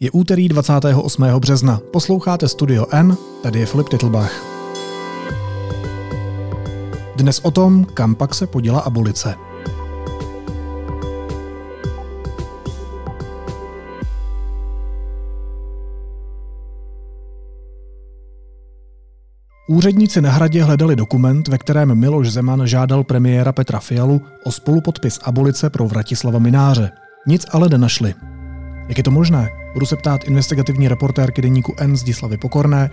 Je úterý 28. března. Posloucháte Studio N, tady je Filip Titlbach. Dnes o tom, kam pak se poděla abolice. Úředníci na hradě hledali dokument, ve kterém Miloš Zeman žádal premiéra Petra Fialu o spolupodpis abolice pro Vratislava Mináře. Nic ale nenašli. Jak je to možné? Budu se ptát investigativní reportérky deníku N Zdislavy Pokorné.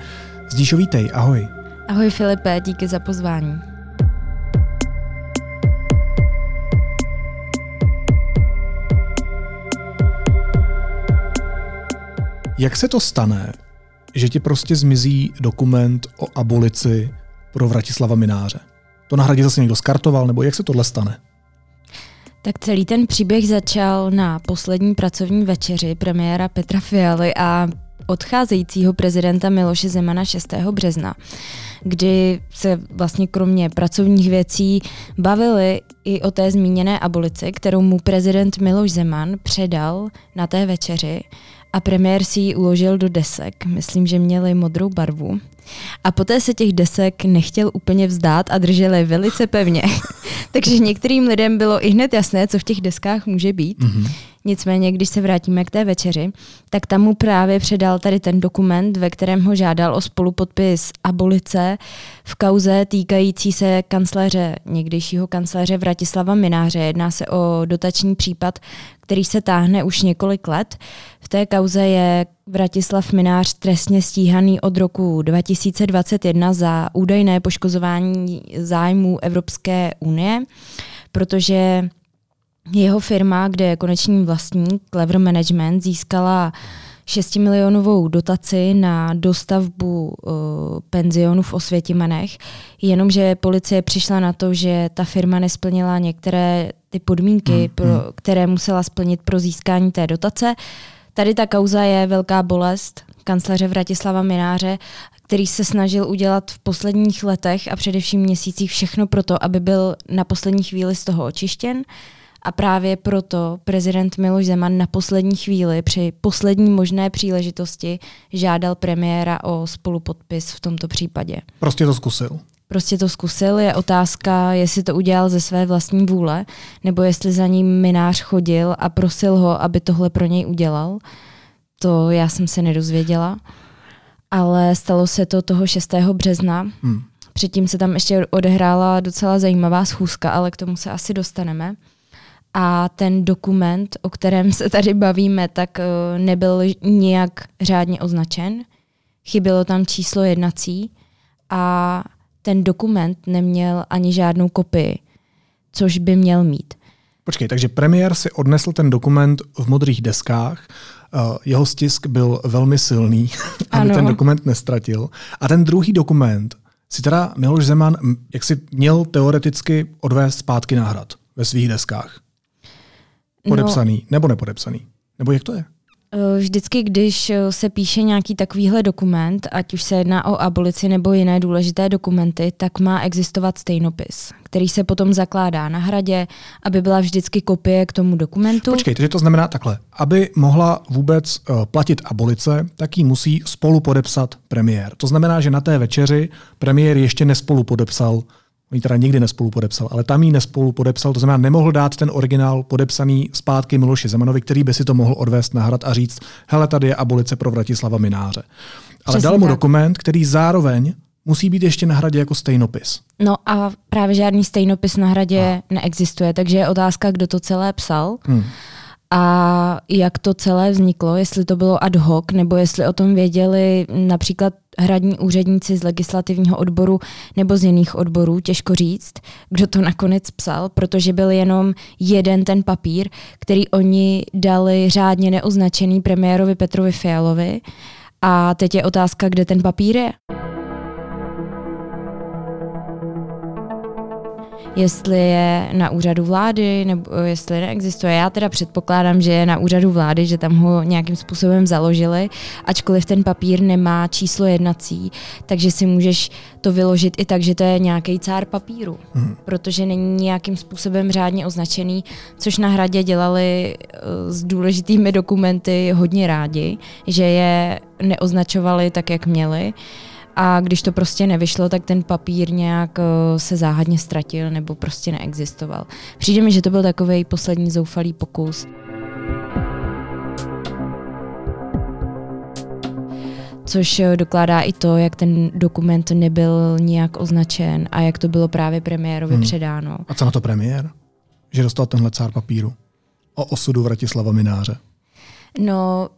Zdíšo, vítej, ahoj. Ahoj Filipe, díky za pozvání. Jak se to stane, že ti prostě zmizí dokument o abolici pro Vratislava Mináře? To na hradě zase někdo skartoval, nebo jak se tohle stane? Tak celý ten příběh začal na poslední pracovní večeři premiéra Petra Fialy a odcházejícího prezidenta Miloše Zemana 6. března, kdy se vlastně kromě pracovních věcí bavili i o té zmíněné abolici, kterou mu prezident Miloš Zeman předal na té večeři a premiér si ji uložil do desek. Myslím, že měly modrou barvu. A poté se těch desek nechtěl úplně vzdát a držel je velice pevně. Takže některým lidem bylo i hned jasné, co v těch deskách může být. Mm-hmm. Nicméně, když se vrátíme k té večeři, tak tam mu právě předal tady ten dokument, ve kterém ho žádal o spolupodpis abolice v kauze týkající se kancléře, někdejšího kancléře Vratislava Mináře. Jedná se o dotační případ, který se táhne už několik let. V té kauze je Vratislav Minář trestně stíhaný od roku 2021 za údajné poškozování zájmů Evropské unie, protože jeho firma, kde je konečný vlastník Clever Management, získala 6 milionovou dotaci na dostavbu uh, penzionu v Osvětimanech, jenomže policie přišla na to, že ta firma nesplnila některé ty podmínky, hmm, pro, hmm. které musela splnit pro získání té dotace. Tady ta kauza je velká bolest kancléře Vratislava Mináře, který se snažil udělat v posledních letech a především měsících všechno pro to, aby byl na poslední chvíli z toho očištěn. A právě proto prezident Miloš Zeman na poslední chvíli při poslední možné příležitosti žádal premiéra o spolupodpis v tomto případě. Prostě to zkusil. Prostě to zkusil. Je otázka, jestli to udělal ze své vlastní vůle, nebo jestli za ním minář chodil a prosil ho, aby tohle pro něj udělal. To já jsem se nedozvěděla. Ale stalo se to toho 6. března. Hmm. Předtím se tam ještě odehrála docela zajímavá schůzka, ale k tomu se asi dostaneme a ten dokument, o kterém se tady bavíme, tak eh, nebyl nijak řádně označen. Chybělo tam číslo jednací a ten dokument neměl ani žádnou kopii, což by měl mít. Počkej, takže premiér si odnesl ten dokument v modrých deskách, eh, jeho stisk byl velmi silný, aby ano. ten dokument nestratil. A ten druhý dokument si teda Miloš Zeman, jak si měl teoreticky odvést zpátky na hrad ve svých deskách. Podepsaný no, nebo nepodepsaný? Nebo jak to je? Eh, vždycky, když eh, se píše nějaký takovýhle dokument, ať už se jedná o abolici nebo jiné důležité dokumenty, tak má existovat stejnopis, který se potom zakládá na hradě, aby byla vždycky kopie k tomu dokumentu. Počkej, takže to znamená takhle. Aby mohla vůbec uh, platit abolice, tak ji musí spolu podepsat premiér. To znamená, že na té večeři premiér ještě nespolu podepsal Oni teda nikdy nespolu podepsal, ale tam ji nespolu podepsal, to znamená, nemohl dát ten originál podepsaný zpátky Miloši Zemanovi, který by si to mohl odvést na hrad a říct, hele, tady je abolice pro Vratislava Mináře. Ale Přesně dal mu tak. dokument, který zároveň musí být ještě na hradě jako stejnopis. No a právě žádný stejnopis na hradě a. neexistuje, takže je otázka, kdo to celé psal. Hmm. A jak to celé vzniklo, jestli to bylo ad hoc, nebo jestli o tom věděli například hradní úředníci z legislativního odboru nebo z jiných odborů, těžko říct, kdo to nakonec psal, protože byl jenom jeden ten papír, který oni dali řádně neoznačený premiérovi Petrovi Fialovi. A teď je otázka, kde ten papír je. Jestli je na úřadu vlády, nebo jestli neexistuje. Já teda předpokládám, že je na úřadu vlády, že tam ho nějakým způsobem založili, ačkoliv ten papír nemá číslo jednací, takže si můžeš to vyložit i tak, že to je nějaký cár papíru, hmm. protože není nějakým způsobem řádně označený, což na hradě dělali eh, s důležitými dokumenty hodně rádi, že je neoznačovali tak, jak měli. A když to prostě nevyšlo, tak ten papír nějak eh, se záhadně ztratil nebo prostě neexistoval. Přijde mi, že to byl takový poslední zoufalý pokus. Což eh, dokládá i to, jak ten dokument nebyl nijak označen a jak to bylo právě premiérovi hmm. předáno. A co na to premiér? Že dostal tenhle cár papíru o osudu Vratislava Mináře. No,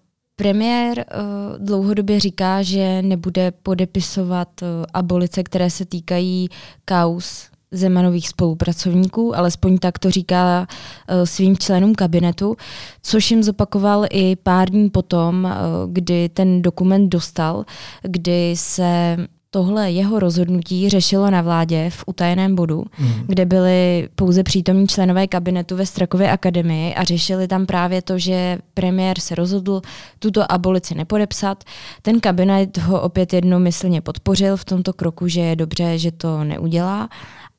Premiér uh, dlouhodobě říká, že nebude podepisovat uh, abolice, které se týkají kaus Zemanových spolupracovníků, alespoň tak to říká uh, svým členům kabinetu, což jim zopakoval i pár dní potom, uh, kdy ten dokument dostal, kdy se tohle jeho rozhodnutí řešilo na vládě v utajeném bodu, mm. kde byli pouze přítomní členové kabinetu ve Strakově akademii a řešili tam právě to, že premiér se rozhodl tuto abolici nepodepsat. Ten kabinet ho opět jednomyslně podpořil v tomto kroku, že je dobře, že to neudělá.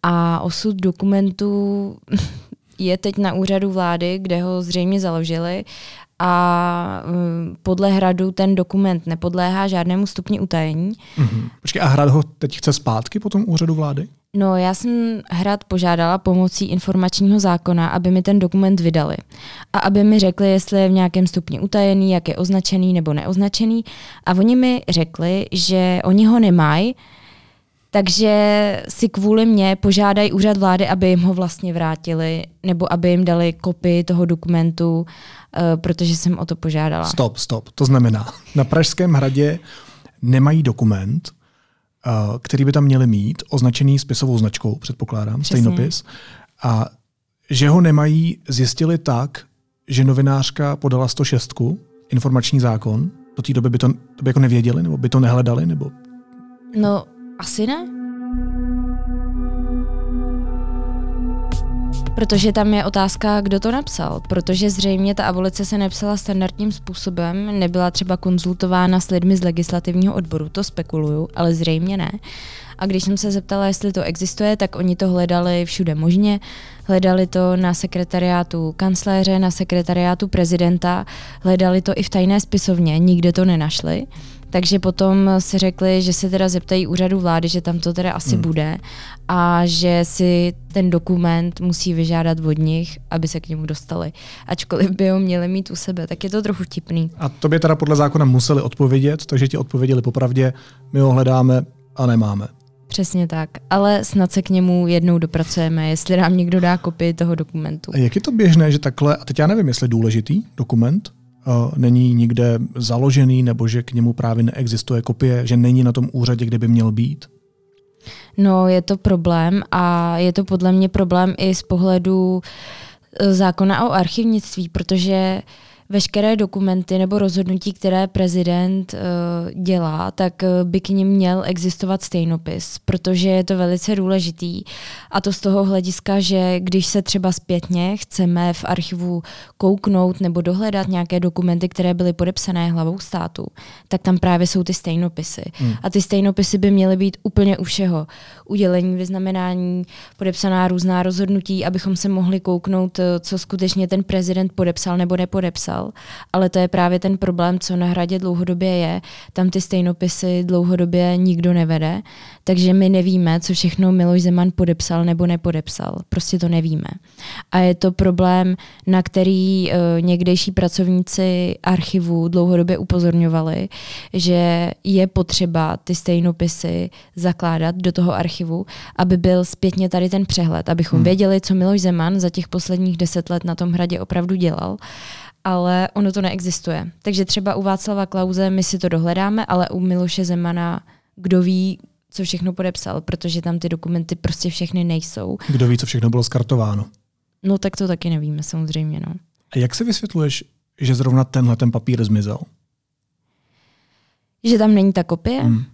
A osud dokumentu je teď na úřadu vlády, kde ho zřejmě založili a um, podle hradu ten dokument nepodléhá žádnému stupni utajení. Mm-hmm. Počkej, a hrad ho teď chce zpátky po tom úřadu vlády? No, já jsem hrad požádala pomocí informačního zákona, aby mi ten dokument vydali. A aby mi řekli, jestli je v nějakém stupni utajený, jak je označený nebo neoznačený. A oni mi řekli, že oni ho nemají, takže si kvůli mě požádají úřad vlády, aby jim ho vlastně vrátili, nebo aby jim dali kopii toho dokumentu, uh, protože jsem o to požádala. Stop, stop. To znamená, na Pražském hradě nemají dokument, uh, který by tam měli mít, označený spisovou značkou, předpokládám, Přesně. stejnopis. A že ho nemají, zjistili tak, že novinářka podala 106, informační zákon, do té doby by to, to by jako nevěděli, nebo by to nehledali, nebo... No, asi ne. Protože tam je otázka, kdo to napsal. Protože zřejmě ta abolice se nepsala standardním způsobem, nebyla třeba konzultována s lidmi z legislativního odboru, to spekuluju, ale zřejmě ne. A když jsem se zeptala, jestli to existuje, tak oni to hledali všude možně. Hledali to na sekretariátu kancléře, na sekretariátu prezidenta, hledali to i v tajné spisovně, nikde to nenašli. Takže potom si řekli, že se teda zeptají úřadu vlády, že tam to teda asi hmm. bude a že si ten dokument musí vyžádat od nich, aby se k němu dostali. Ačkoliv by ho měli mít u sebe, tak je to trochu vtipný. A to by teda podle zákona museli odpovědět, takže ti odpověděli popravdě, my ho hledáme a nemáme. Přesně tak, ale snad se k němu jednou dopracujeme, jestli nám někdo dá kopii toho dokumentu. A jak je to běžné, že takhle, a teď já nevím, jestli důležitý dokument, není nikde založený nebo že k němu právě neexistuje kopie, že není na tom úřadě, kde by měl být? No, je to problém a je to podle mě problém i z pohledu e, zákona o archivnictví, protože uh, veškeré dokumenty nebo rozhodnutí, které prezident uh, dělá, tak uh, by k ním měl existovat stejnopis, protože je to velice důležitý. A to z toho hlediska, že když se třeba zpětně chceme v archivu kouknout nebo dohledat nějaké dokumenty, které byly podepsané hlavou státu, tak tam právě jsou ty stejnopisy. Hmm. A ty stejnopisy by měly být úplně u všeho. Udělení, vyznamenání, podepsaná různá rozhodnutí, abychom se mohli kouknout, eh, co skutečně ten prezident podepsal nebo nepodepsal dál. Ale to je právě ten problém, co na hradě dlouhodobě je. Tam ty stejnopisy dlouhodobě nikdo nevede, takže my nevíme, co všechno Miloš Zeman podepsal nebo nepodepsal. Prostě to nevíme. A je to problém, na který uh, někdejší pracovníci archivu dlouhodobě upozorňovali, že je potřeba ty stejnopisy zakládat do toho archivu, aby byl zpětně tady ten přehled, abychom hmm. věděli, co Miloš Zeman za těch posledních deset let na tom hradě opravdu dělal ale ono to neexistuje. Takže třeba u Václava Klauze my si to dohledáme, ale u Miloše Zemana kdo ví, co všechno podepsal, protože tam ty dokumenty prostě všechny nejsou. Kdo ví, co všechno bylo skartováno? No tak to taky nevíme samozřejmě. No. A jak se vysvětluješ, že zrovna tenhle ten papír zmizel? Že tam není ta kopie? Hmm.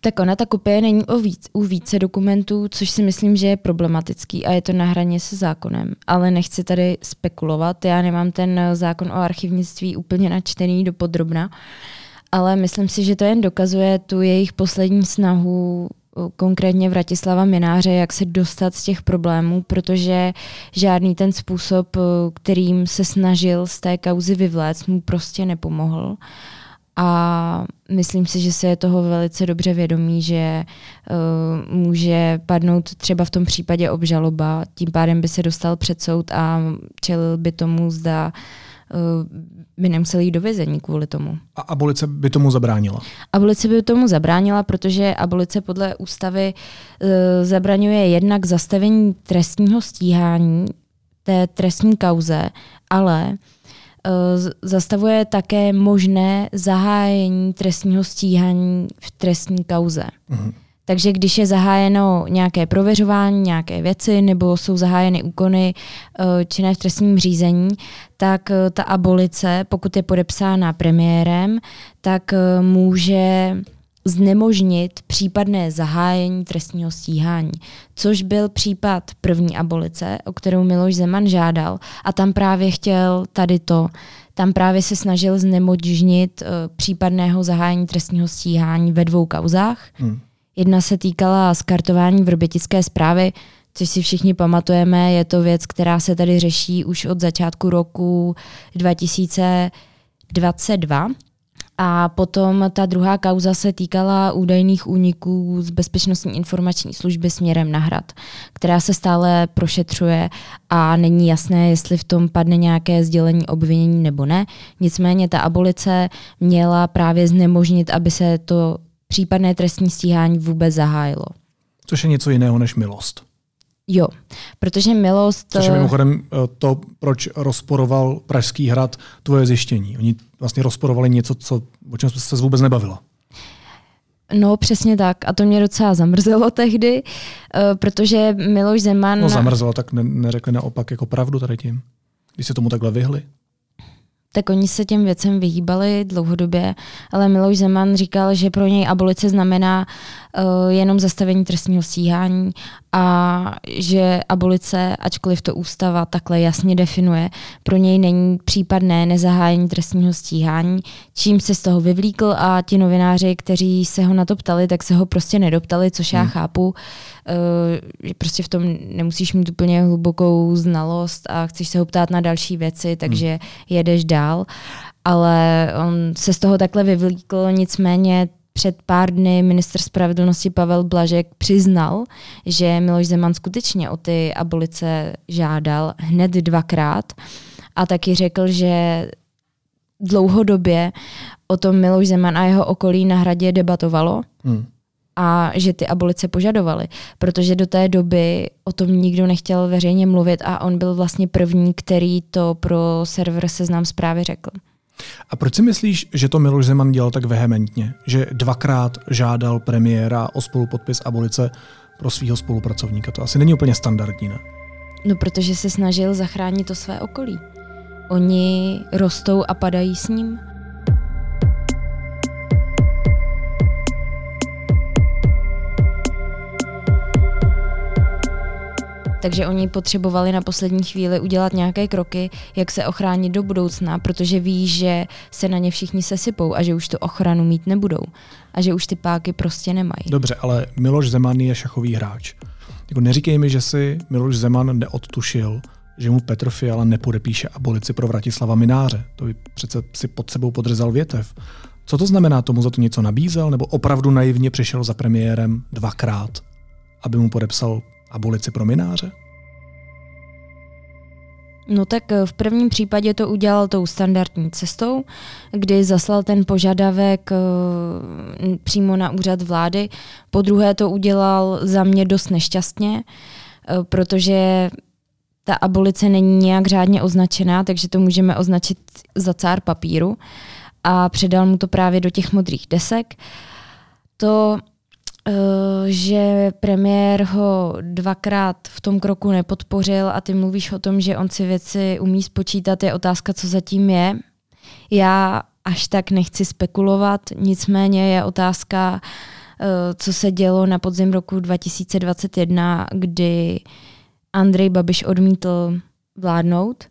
Tak ona ta kopie není o víc, u více dokumentů, což si myslím, že je problematický a je to na hraně se zákonem. Ale nechci tady spekulovat, já nemám ten zákon o archivnictví úplně načtený do podrobna, ale myslím si, že to jen dokazuje tu jejich poslední snahu konkrétně Vratislava Mináře, jak se dostat z těch problémů, protože žádný ten způsob, kterým se snažil z té kauzy vyvléct, mu prostě nepomohl. A myslím si, že se je toho velice dobře vědomí, že uh, může padnout třeba v tom případě obžaloba, tím pádem by se dostal před soud a čelil by tomu, zda uh, by nemusel jít do vězení kvůli tomu. A abolice by tomu zabránila? Abolice by tomu zabránila, protože abolice podle ústavy uh, zabraňuje jednak zastavení trestního stíhání té trestní kauze, ale zastavuje také možné zahájení trestního stíhání v trestní kauze. Mm-hmm. Takže když je zahájeno nějaké prověřování, nějaké věci nebo jsou zahájeny úkony eh, činné v trestním řízení, tak eh, ta abolice, pokud je podepsána premiérem, tak může znemožnit případné zahájení trestního stíhání, což byl případ první abolice, o kterou Miloš Zeman žádal a tam právě chtěl tady to, tam právě se snažil znemožnit uh, případného zahájení trestního stíhání ve dvou kauzách. Hmm. Jedna se týkala skartování vrbětické zprávy, což si všichni pamatujeme, je to věc, která se tady řeší už od začátku roku 2022 a potom ta druhá kauza se týkala údajných úniků z bezpečnostní informační služby směrem na hrad, která se stále prošetřuje a není jasné, jestli v tom padne nějaké sdělení obvinění nebo ne. Nicméně ta abolice měla právě znemožnit, aby se to případné trestní stíhání vůbec zahájilo. Což je něco jiného než milost. Jo, protože milost... Což je mimochodem eh, to, proč rozporoval Pražský hrad tvoje zjištění. Oni vlastně rozporovali něco, co, o čem se vůbec nebavila. No, přesně tak. A to mě docela zamrzelo tehdy, uh, protože Miloš Zeman... No zamrzelo, tak ne- neřekli naopak jako pravdu tady tím, když se tomu takhle vyhli tak oni se těm věcem vyhýbali dlouhodobě, ale Miloš Zeman říkal, že pro něj abolice znamená jenom zastavení trestního stíhání a že abolice, ačkoliv to ústava takhle jasně definuje, pro něj není případné nezahájení trestního stíhání, čím se z toho vyvlíkl a ti novináři, kteří se ho na to ptali, tak se ho prostě nedoptali, což já hmm. chápu, uh, že prostě v tom nemusíš mít úplně hlubokou znalost a chceš se ho ptát na další věci, takže hmm. jedeš dál. Ale on se z toho takhle vyvlíkl, nicméně před pár dny minister spravedlnosti Pavel Blažek přiznal, že Miloš Zeman skutečně o ty abolice žádal hned dvakrát a taky řekl, že dlouhodobě o tom Miloš Zeman a jeho okolí na hradě debatovalo. Hmm a že ty abolice požadovali, protože do té doby o tom nikdo nechtěl veřejně mluvit a on byl vlastně první, který to pro server Seznam zprávy řekl. A proč si myslíš, že to Miloš Zeman dělal tak vehementně? Že dvakrát žádal premiéra o spolupodpis abolice pro svého spolupracovníka? To asi není úplně standardní, ne? No, protože se snažil zachránit to své okolí. Oni rostou a padají s ním. Takže oni potřebovali na poslední chvíli udělat nějaké kroky, jak se ochránit do budoucna, protože ví, že se na ně všichni sesypou a že už tu ochranu mít nebudou. A že už ty páky prostě nemají. Dobře, ale Miloš Zeman je šachový hráč. Jako neříkej mi, že si Miloš Zeman neodtušil, že mu Petr Fiala nepodepíše abolici pro Vratislava Mináře. To by přece si pod sebou podřezal větev. Co to znamená? Tomu za to něco nabízel? Nebo opravdu naivně přišel za premiérem dvakrát, aby mu podepsal abolici pro mináře? No tak eh, v prvním případě to udělal tou standardní cestou, kdy zaslal ten požadavek eh, přímo na úřad vlády. Po druhé to udělal za mě dost nešťastně, eh, protože ta abolice není nějak řádně označená, takže to můžeme označit za cár papíru a předal mu to právě do těch modrých desek. To že premiér ho dvakrát v tom kroku nepodpořil a ty mluvíš o tom, že on si věci umí spočítat, je otázka, co zatím je. Já až tak nechci spekulovat, nicméně je otázka, co se dělo na podzim roku 2021, kdy Andrej Babiš odmítl vládnout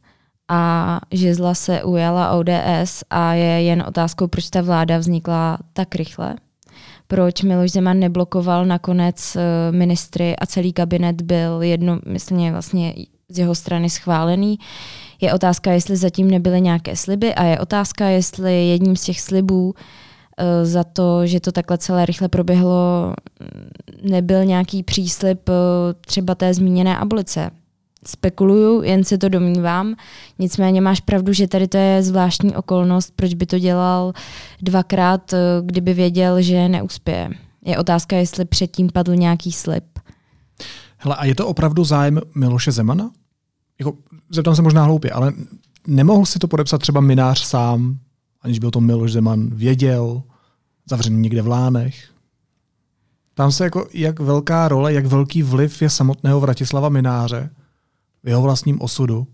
a žezla se ujala ODS a je jen otázkou, proč ta vláda vznikla tak rychle. Proč Miloš Zeman neblokoval nakonec eh, ministry a celý kabinet byl jednomyslně vlastně z jeho strany schválený. Je otázka, jestli zatím nebyly nějaké sliby a je otázka, jestli jedním z těch slibů uh, za to, že to takhle celé rychle proběhlo, nebyl nějaký příslip uh, třeba té zmíněné abolice spekuluju, jen se to domnívám. Nicméně máš pravdu, že tady to je zvláštní okolnost, proč by to dělal dvakrát, eh, kdyby věděl, že neuspěje. Je otázka, jestli předtím padl nějaký slib. Hele, a je to opravdu zájem Miloše Zemana? Jako, zeptám se možná hloupě, ale nemohl si to podepsat třeba minář sám, aniž by o tom Miloš Zeman věděl, zavřený někde v Lánech? Tam se jako, jak velká role, jak velký vliv je samotného Vratislava Mináře v jeho vlastním osudu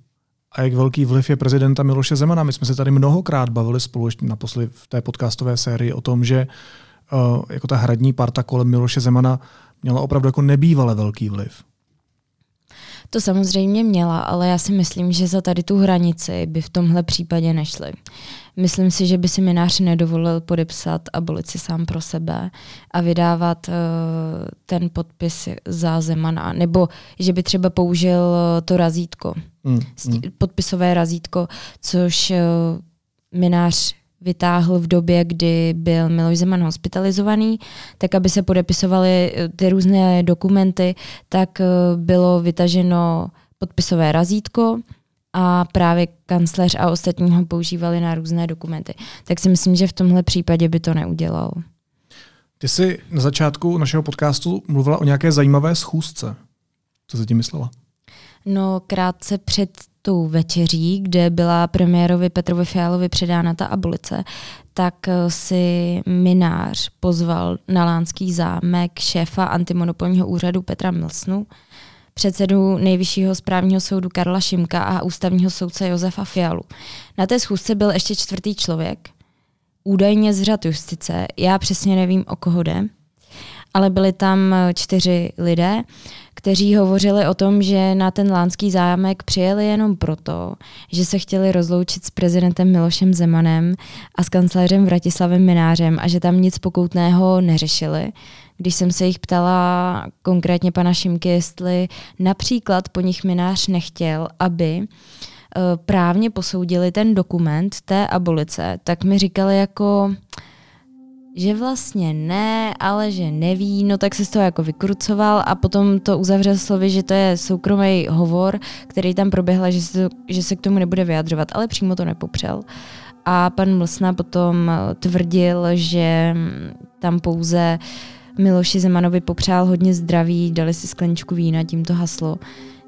a jak velký vliv je prezidenta Miloše Zemana. My jsme se tady mnohokrát bavili spolu ještě naposledy v té podcastové sérii o tom, že uh, jako ta hradní parta kolem Miloše Zemana měla opravdu jako nebývale velký vliv. To samozřejmě měla, ale já si myslím, že za tady tu hranici by v tomhle případě nešli. Myslím si, že by si minář nedovolil podepsat abolici sám pro sebe a vydávat uh, ten podpis za Zemana, nebo že by třeba použil uh, to razítko, mm, mm. podpisové razítko, což uh, minář vytáhl v době, kdy byl Miloš Zeman hospitalizovaný, tak aby se podepisovaly ty různé dokumenty, tak bylo vytaženo podpisové razítko a právě kancléř a ostatní ho používali na různé dokumenty. Tak si myslím, že v tomhle případě by to neudělal. Ty jsi na začátku našeho podcastu mluvila o nějaké zajímavé schůzce. Co jsi tím myslela? No, krátce před tou večeří, kde byla premiérovi Petrovi Fialovi předána ta abolice, tak eh, si minář pozval na Lánský zámek šéfa antimonopolního úřadu Petra Milsnu, předsedu nejvyššího správního soudu Karla Šimka a ústavního soudce Josefa Fialu. Na té schůzce byl ještě čtvrtý člověk, údajně z řad justice, já přesně nevím, o koho jde, ale byli tam čtyři lidé, kteří hovořili o tom, že na ten lánský zámek přijeli jenom proto, že se chtěli rozloučit s prezidentem Milošem Zemanem a s kancléřem Vratislavem Minářem a že tam nic pokoutného neřešili. Když jsem se jich ptala konkrétně pana Šimky, jestli například po nich Minář nechtěl, aby eh, právně posoudili ten dokument té abolice, tak mi říkali jako, že vlastně ne, ale že neví, no tak se z toho jako vykrucoval a potom to uzavřel slovy, že to je soukromý hovor, který tam proběhl, že se, že se k tomu nebude vyjadřovat, ale přímo to nepopřel. A pan Mlsna potom tvrdil, že tam pouze Miloši Zemanovi popřál hodně zdraví, dali si skleničku vína, tím to haslo.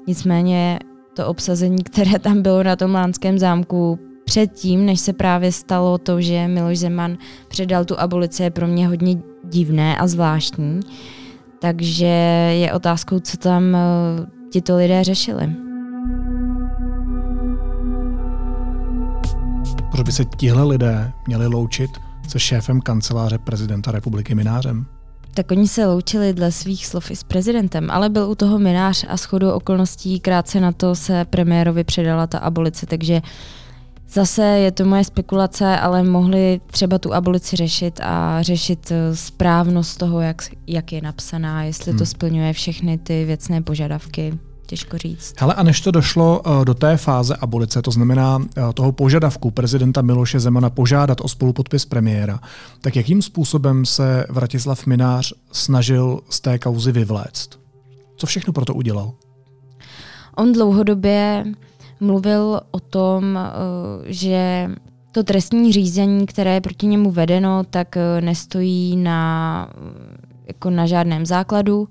Nicméně to obsazení, které tam bylo na tom Lánském zámku, předtím, než se právě stalo to, že Miloš Zeman předal tu abolici, je pro mě hodně divné a zvláštní. Takže je otázkou, co tam uh, tito lidé řešili. Proč by se tihle lidé měli loučit se šéfem kanceláře prezidenta republiky Minářem? Tak oni se loučili dle svých slov i s prezidentem, ale byl u toho minář a shodou okolností krátce na to se premiérovi předala ta abolice, takže Zase je to moje spekulace, ale mohli třeba tu abolici řešit a řešit eh, správnost toho, jak, jak je napsaná, jestli hmm. to splňuje všechny ty věcné požadavky. Těžko říct. Hele, a než to došlo uh, do té fáze abolice, to znamená uh, toho požadavku prezidenta Miloše Zemana požádat o spolupodpis premiéra, tak jakým způsobem se Vratislav Minář snažil z té kauzy vyvléct? Co všechno pro to udělal? On dlouhodobě mluvil o tom, eh, že to trestní řízení, které je proti němu vedeno, tak eh, nestojí na, jako na žádném základu,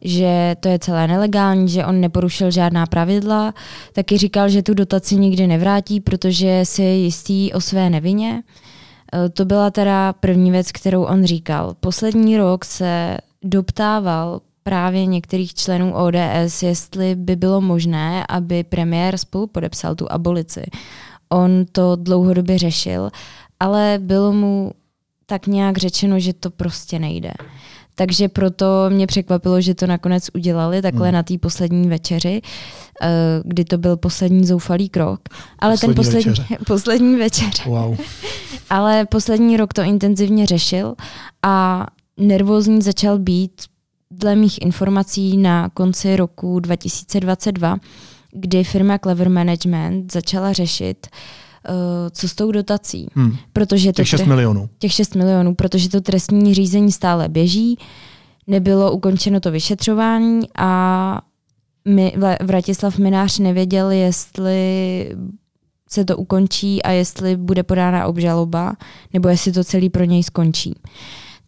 že to je celé nelegální, že on neporušil žádná pravidla. Taky říkal, že tu dotaci nikdy nevrátí, protože si je jistý o své nevině. Eh, to byla teda první věc, kterou on říkal. Poslední rok se doptával právě některých členů ODS, jestli by bylo možné, aby premiér spolu podepsal tu abolici. On to dlouhodobě řešil, ale bylo mu tak nějak řečeno, že to prostě nejde. Takže proto mě překvapilo, že to nakonec udělali takhle hmm. na té poslední večeři, eh, kdy to byl poslední zoufalý krok. Ale poslední ten poslední, večeře. poslední večer. Wow. Ale poslední rok to intenzivně řešil a nervózní začal být dle mých informací na konci roku 2022, kdy firma Clever Management začala řešit uh, uh, co s tou dotací. Hmm. Protože těch 6 milionů. Těch 6 milionů, protože to trestní řízení stále běží, nebylo ukončeno to vyšetřování a my, Vratislav Minář nevěděl, jestli se to ukončí a jestli bude podána obžaloba, nebo jestli to celý pro něj skončí.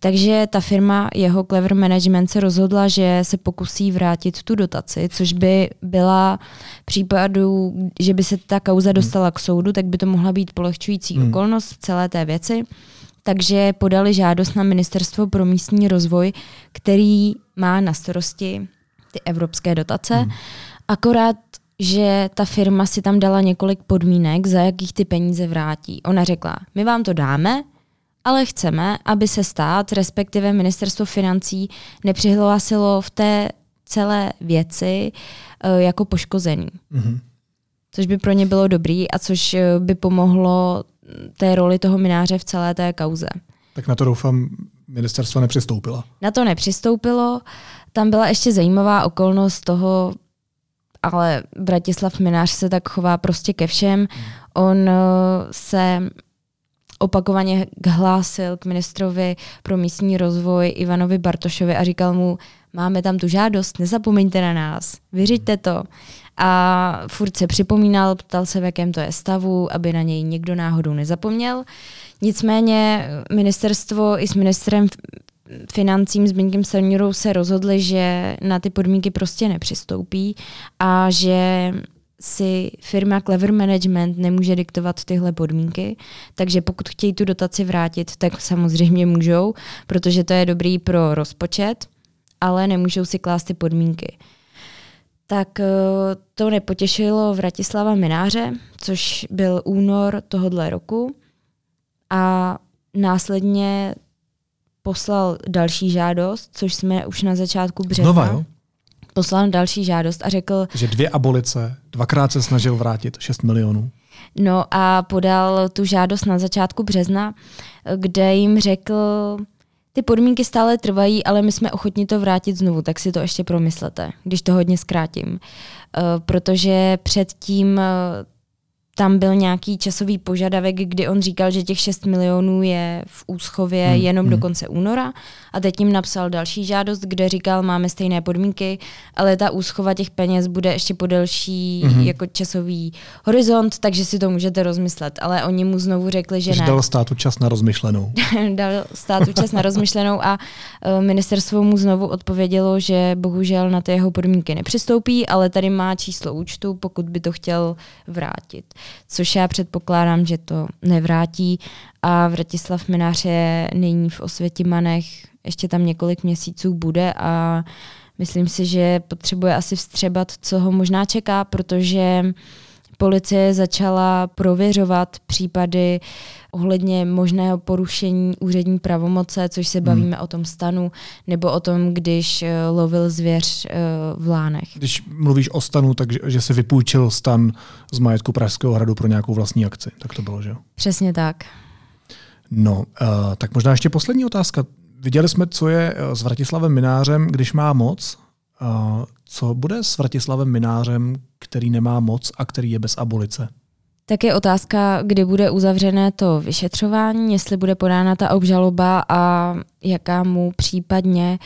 Takže ta firma, jeho Clever Management, se rozhodla, že se pokusí vrátit tu dotaci, což by byla případu, že by se ta kauza hmm. dostala k soudu, tak by to mohla být polehčující hmm. okolnost v celé té věci. Takže podali žádost na Ministerstvo pro místní rozvoj, který má na starosti ty evropské dotace. Hmm. Akorát že ta firma si tam dala několik podmínek, za jakých ty peníze vrátí. Ona řekla, my vám to dáme, ale chceme, aby se stát, respektive ministerstvo financí, nepřihlásilo v té celé věci uh, jako poškozený. Mm-hmm. Což by pro ně bylo dobrý a což eh, by pomohlo té roli toho mináře v celé té kauze. Tak na to doufám, ministerstvo nepřistoupilo. Na to nepřistoupilo. Tam byla ještě zajímavá okolnost toho, ale Bratislav Minář se tak chová prostě ke všem. Hmm. On eh, se opakovaně hlásil k ministrovi pro místní rozvoj Ivanovi Bartošovi a říkal mu, máme tam tu žádost, nezapomeňte na nás, vyřiďte to. A furt se připomínal, ptal se, v jakém to je stavu, aby na něj někdo náhodou nezapomněl. Nicméně ministerstvo i s ministrem financím Zbyňkem Seniorou se rozhodli, že na ty podmínky prostě nepřistoupí a že si firma Clever Management nemůže diktovat tyhle podmínky, takže pokud chtějí tu dotaci vrátit, tak samozřejmě můžou, protože to je dobrý pro rozpočet, ale nemůžou si klást ty podmínky. Tak eh, to nepotěšilo Vratislava Mináře, což byl únor tohohle roku a následně poslal další žádost, což jsme už na začátku března. Znova, jo? Poslal další žádost a řekl... Že dvě abolice, dvakrát se snažil vrátit 6 milionů. No a podal tu žádost na začátku března, kde jim řekl, ty podmínky stále trvají, ale my jsme ochotni to vrátit znovu, tak si to ještě promyslete, když to hodně zkrátím. Uh, protože předtím tam byl nějaký časový požadavek, kdy on říkal, že těch 6 milionů je v úschově hmm, jenom hmm. do konce února a teď jim napsal další žádost, kde říkal, máme stejné podmínky, ale ta úschova těch peněz bude ještě po delší hmm. jako časový horizont, takže si to můžete rozmyslet. Ale oni mu znovu řekli, že, že ne. dal státu čas na rozmyšlenou. dal státu čas na rozmyšlenou a uh, ministerstvo mu znovu odpovědělo, že bohužel na ty jeho podmínky nepřistoupí, ale tady má číslo účtu, pokud by to chtěl vrátit což já předpokládám, že to nevrátí. A Vratislav Minář je nyní v Osvětimanech, ještě tam několik měsíců bude a myslím si, že potřebuje asi vstřebat, co ho možná čeká, protože policie začala prověřovat případy ohledně možného porušení úřední pravomoce, což se hmm. bavíme hmm. o tom stanu, nebo o tom, když uh, lovil zvěř uh, v Lánech. Když mluvíš o stanu, takže že se vypůjčil stan z majetku Pražského hradu pro nějakou vlastní akci, tak to bylo, že jo? Přesně tak. No, uh, tak možná ještě poslední otázka. Viděli jsme, co je s Vratislavem Minářem, když má moc. Co bude s Vratislavem Minářem, který nemá moc a který je bez abolice? Tak je otázka, kdy bude uzavřené to vyšetřování, jestli bude podána ta obžaloba a jaká mu případně,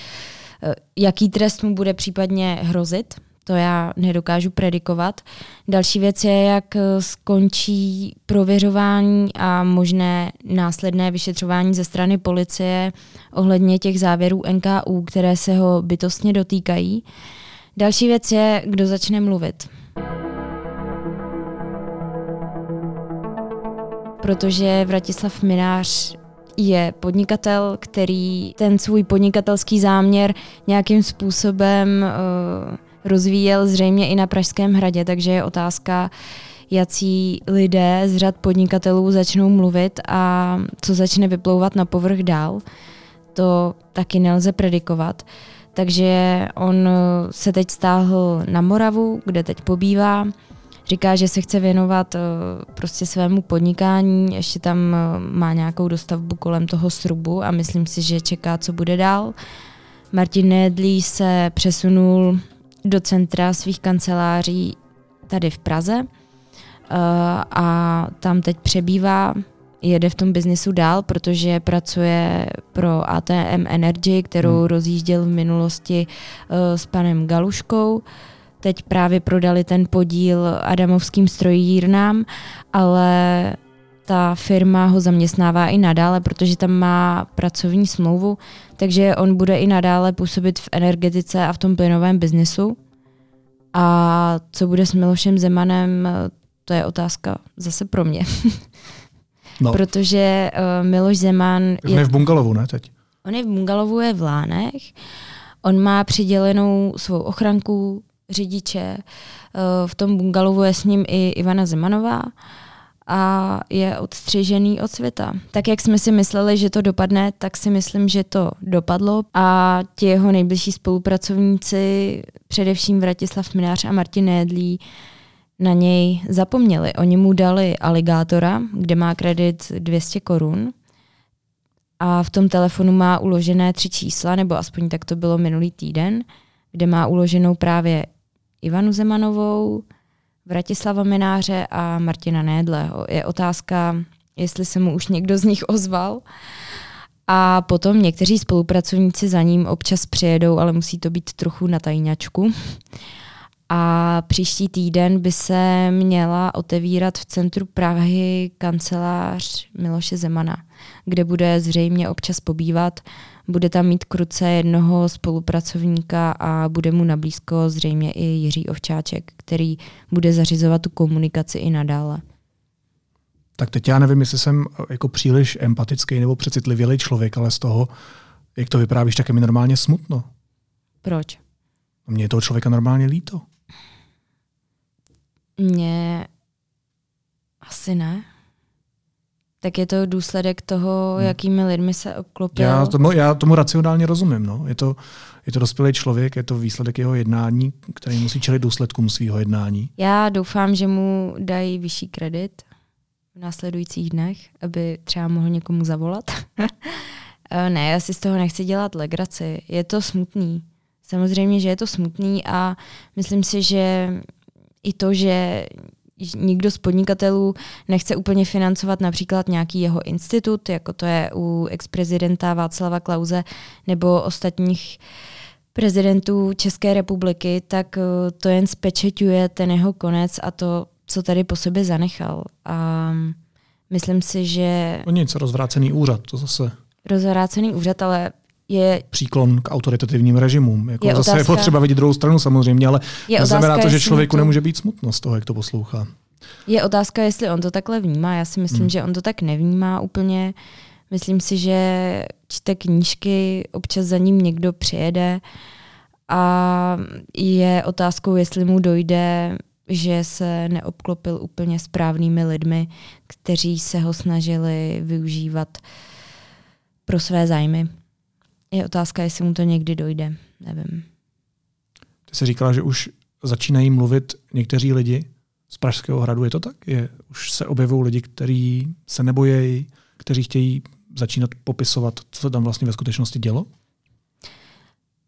eh, jaký trest mu bude případně hrozit. To já nedokážu predikovat. Další věc je, jak eh, skončí prověřování a možné následné vyšetřování ze strany policie ohledně těch závěrů NKU, které se ho bytostně dotýkají. Další věc je, kdo začne mluvit. protože Vratislav Minář je podnikatel, který ten svůj podnikatelský záměr nějakým způsobem uh, rozvíjel zřejmě i na Pražském hradě, takže je otázka, jací lidé z řad podnikatelů začnou mluvit a co začne vyplouvat na povrch dál, to taky nelze predikovat. Takže on se teď stáhl na Moravu, kde teď pobývá. Říká, že se chce věnovat eh, prostě svému podnikání, ještě tam eh, má nějakou dostavbu kolem toho srubu a myslím si, že čeká, co bude dál. Martin Nedlí se přesunul do centra svých kanceláří tady v Praze eh, a tam teď přebývá, jede v tom biznisu dál, protože pracuje pro ATM Energy, kterou hmm. rozjížděl v minulosti s panem Galuškou. Teď právě prodali ten podíl Adamovským strojírnám, ale ta firma ho zaměstnává i nadále, protože tam má pracovní smlouvu, takže on bude i nadále působit v energetice a v tom plynovém biznesu. A co bude s Milošem Zemanem, to je otázka zase pro mě. no. Protože uh, Miloš Zeman... Je, je v bungalovu, ne teď? On je v bungalovu, je v Lánech. On má přidělenou svou ochranku, řidiče. Eh, v tom bungalovu je s ním i Ivana Zemanová a je odstřižený od světa. Tak jak jsme si mysleli, že to dopadne, tak si myslím, že to dopadlo a ti jeho nejbližší spolupracovníci, především Vratislav Minář a Martin Nédlí, na něj zapomněli. Oni mu dali aligátora, kde má kredit 200 korun a v tom telefonu má uložené tři čísla, nebo aspoň tak to bylo minulý týden, kde má uloženou právě Ivanu Zemanovou, Vratislava Mináře a Martina Nédleho. Je otázka, jestli se mu už někdo z nich ozval. A potom někteří spolupracovníci za ním občas přijedou, ale musí to být trochu na tajňačku. A příští týden by se měla otevírat v centru Prahy kancelář Miloše Zemana, kde bude zřejmě občas pobývat bude tam mít kruce jednoho spolupracovníka a bude mu nablízko zřejmě i Jiří Ovčáček, který bude zařizovat tu komunikaci i nadále. Tak teď já nevím, jestli jsem jako příliš empatický nebo přecitlivělý člověk, ale z toho, jak to vyprávíš, tak je mi normálně smutno. Proč? Mně je toho člověka normálně líto. Mně asi ne tak je to důsledek toho, hmm. jakými lidmi se obklopil. Já tomu, já tomu racionálně rozumím. No. Je, to, je to dospělý člověk, je to výsledek jeho jednání, který musí čelit důsledkům svého jednání. Já doufám, že mu dají vyšší kredit v následujících dnech, aby třeba mohl někomu zavolat. Ne, já si z toho nechci dělat legraci. Je to smutný. Samozřejmě, že je to smutný a myslím si, že i to, že nikdo z podnikatelů nechce úplně financovat například nějaký jeho institut, jako to je u ex-prezidenta Václava Klauze nebo ostatních prezidentů České republiky, tak eh, to jen spečeťuje ten jeho konec a to, co tady po sobě zanechal. A myslím si, že... O nic, rozvrácený úřad, to zase... Rozvrácený úřad, ale je... Příklon k autoritativním režimům. Jako je zase otázka, je potřeba vidět druhou stranu samozřejmě, ale je znamená to, že člověku to... nemůže být smutno z toho, jak to poslouchá. Je otázka, jestli on to takhle vnímá. Já si myslím, hmm. že on to tak nevnímá úplně. Myslím si, že čte knížky, občas za ním někdo přijede a je otázkou, jestli mu dojde, že se neobklopil úplně správnými lidmi, kteří se ho snažili využívat pro své zájmy. Je otázka, jestli mu to někdy dojde. Nevím. Ty jsi říkala, že už začínají mluvit někteří lidi z Pražského hradu. Je to tak? Je, už se objevují lidi, kteří se nebojejí, kteří chtějí začínat popisovat, co se tam vlastně ve skutečnosti dělo?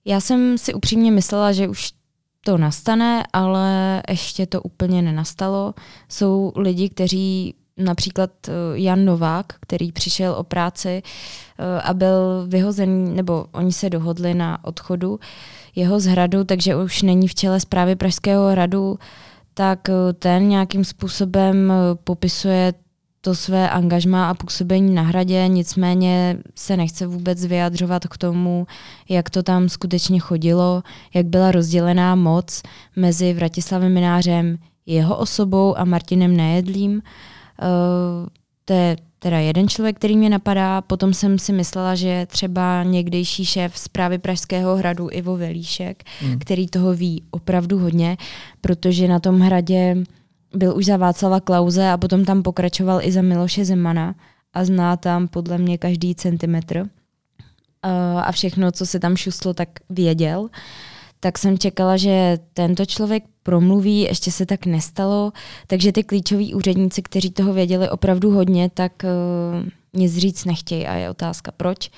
Já jsem si upřímně myslela, že už to nastane, ale ještě to úplně nenastalo. Jsou lidi, kteří například eh, Jan Novák, který přišel o práci eh, a byl vyhozený, nebo oni se dohodli na odchodu jeho z hradu, takže už není v čele zprávy Pražského hradu, tak eh, ten nějakým způsobem popisuje to své angažmá a působení na hradě, nicméně se nechce vůbec vyjadřovat k tomu, jak to tam skutečně chodilo, jak byla rozdělená moc mezi Vratislavem Minářem, jeho osobou a Martinem Nejedlím. Uh, to je teda jeden člověk, který mě napadá. Potom jsem si myslela, že třeba někdejší šéf zprávy Pražského hradu Ivo Velíšek, hmm. který toho ví opravdu hodně, protože na tom hradě byl už za Václava Klauze a potom tam pokračoval i za Miloše Zemana a zná tam podle mě každý centimetr. A všechno, co se tam šustlo, tak věděl. Tak jsem čekala, že tento člověk promluví, ještě se tak nestalo, takže ty klíčoví úředníci, kteří toho věděli opravdu hodně, tak uh, nic říct nechtějí a je otázka proč.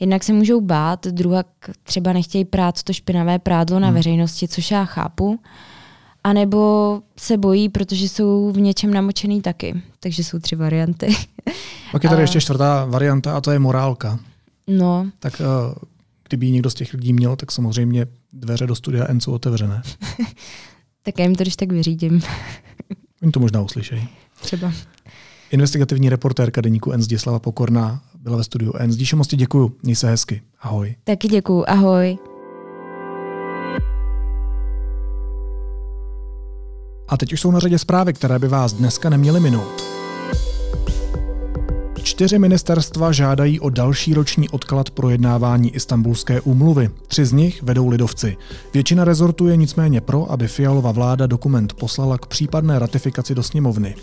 Jednak se můžou bát, druhá třeba nechtějí prát to špinavé prádlo na hmm. veřejnosti, což já chápu. A nebo se bojí, protože jsou v něčem namočený taky. Takže jsou tři varianty. Pak je tady a... ještě čtvrtá varianta a to je morálka. No. Tak uh, kdyby někdo z těch lidí měl, tak samozřejmě dveře do studia N jsou otevřené. tak já jim to když tak vyřídím. Oni to možná uslyšejí. Třeba. Investigativní reportérka deníku N Zdislava Pokorná byla ve studiu N. Zdíše moc děkuju. Měj se hezky. Ahoj. Taky děkuju. Ahoj. A teď už jsou na řadě zprávy, které by vás dneska neměly minout. Čtyři ministerstva žádají o další roční odklad projednávání istambulské úmluvy. Tři z nich vedou lidovci. Většina rezortů je nicméně pro, aby Fialova vláda dokument poslala k případné ratifikaci do sněmovny.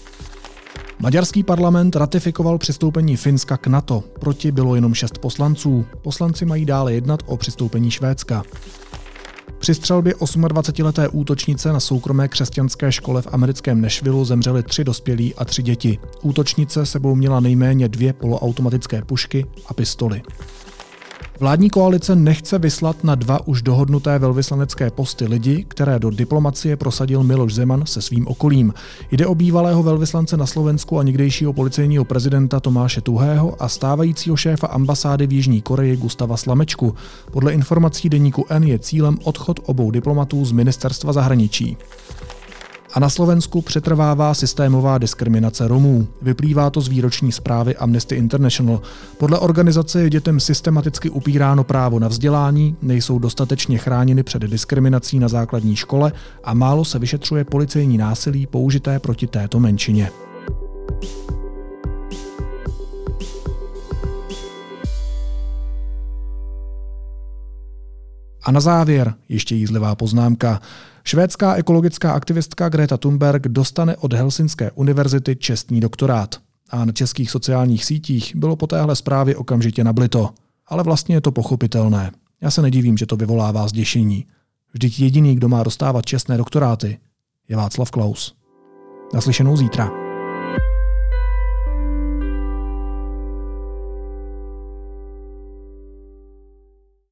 Maďarský parlament ratifikoval přistoupení Finska k NATO. Proti bylo jenom šest poslanců. Poslanci mají dále jednat o přistoupení Švédska. Při střelbě 28-leté útočnice na soukromé křesťanské škole v americkém Nashvilleu zemřeli tři dospělí a tři děti. Útočnice sebou měla nejméně dvě poloautomatické pušky a pistoli. Vládní koalice nechce vyslat na dva už dohodnuté velvyslanecké posty lidi, které do diplomacie prosadil Miloš Zeman se svým okolím. Jde o bývalého velvyslance na Slovensku a někdejšího policejního prezidenta Tomáše Tuhého a stávajícího šéfa ambasády v Jižní Koreji Gustava Slamečku. Podle informací deníku N je cílem odchod obou diplomatů z ministerstva zahraničí. A na Slovensku přetrvává systémová diskriminace Romů. Vyplývá to z výroční zprávy Amnesty International. Podle organizace je dětem systematicky upíráno právo na vzdělání, nejsou dostatečně chráněny před diskriminací na základní škole a málo se vyšetřuje policejní násilí použité proti této menšině. A na závěr ještě jízlivá poznámka. Švédská ekologická aktivistka Greta Thunberg dostane od Helsinské univerzity čestný doktorát. A na českých sociálních sítích bylo po téhle zprávě okamžitě nablito. Ale vlastně je to pochopitelné. Já se nedivím, že to vyvolává zděšení. Vždyť jediný, kdo má dostávat čestné doktoráty, je Václav Klaus. Naslyšenou zítra.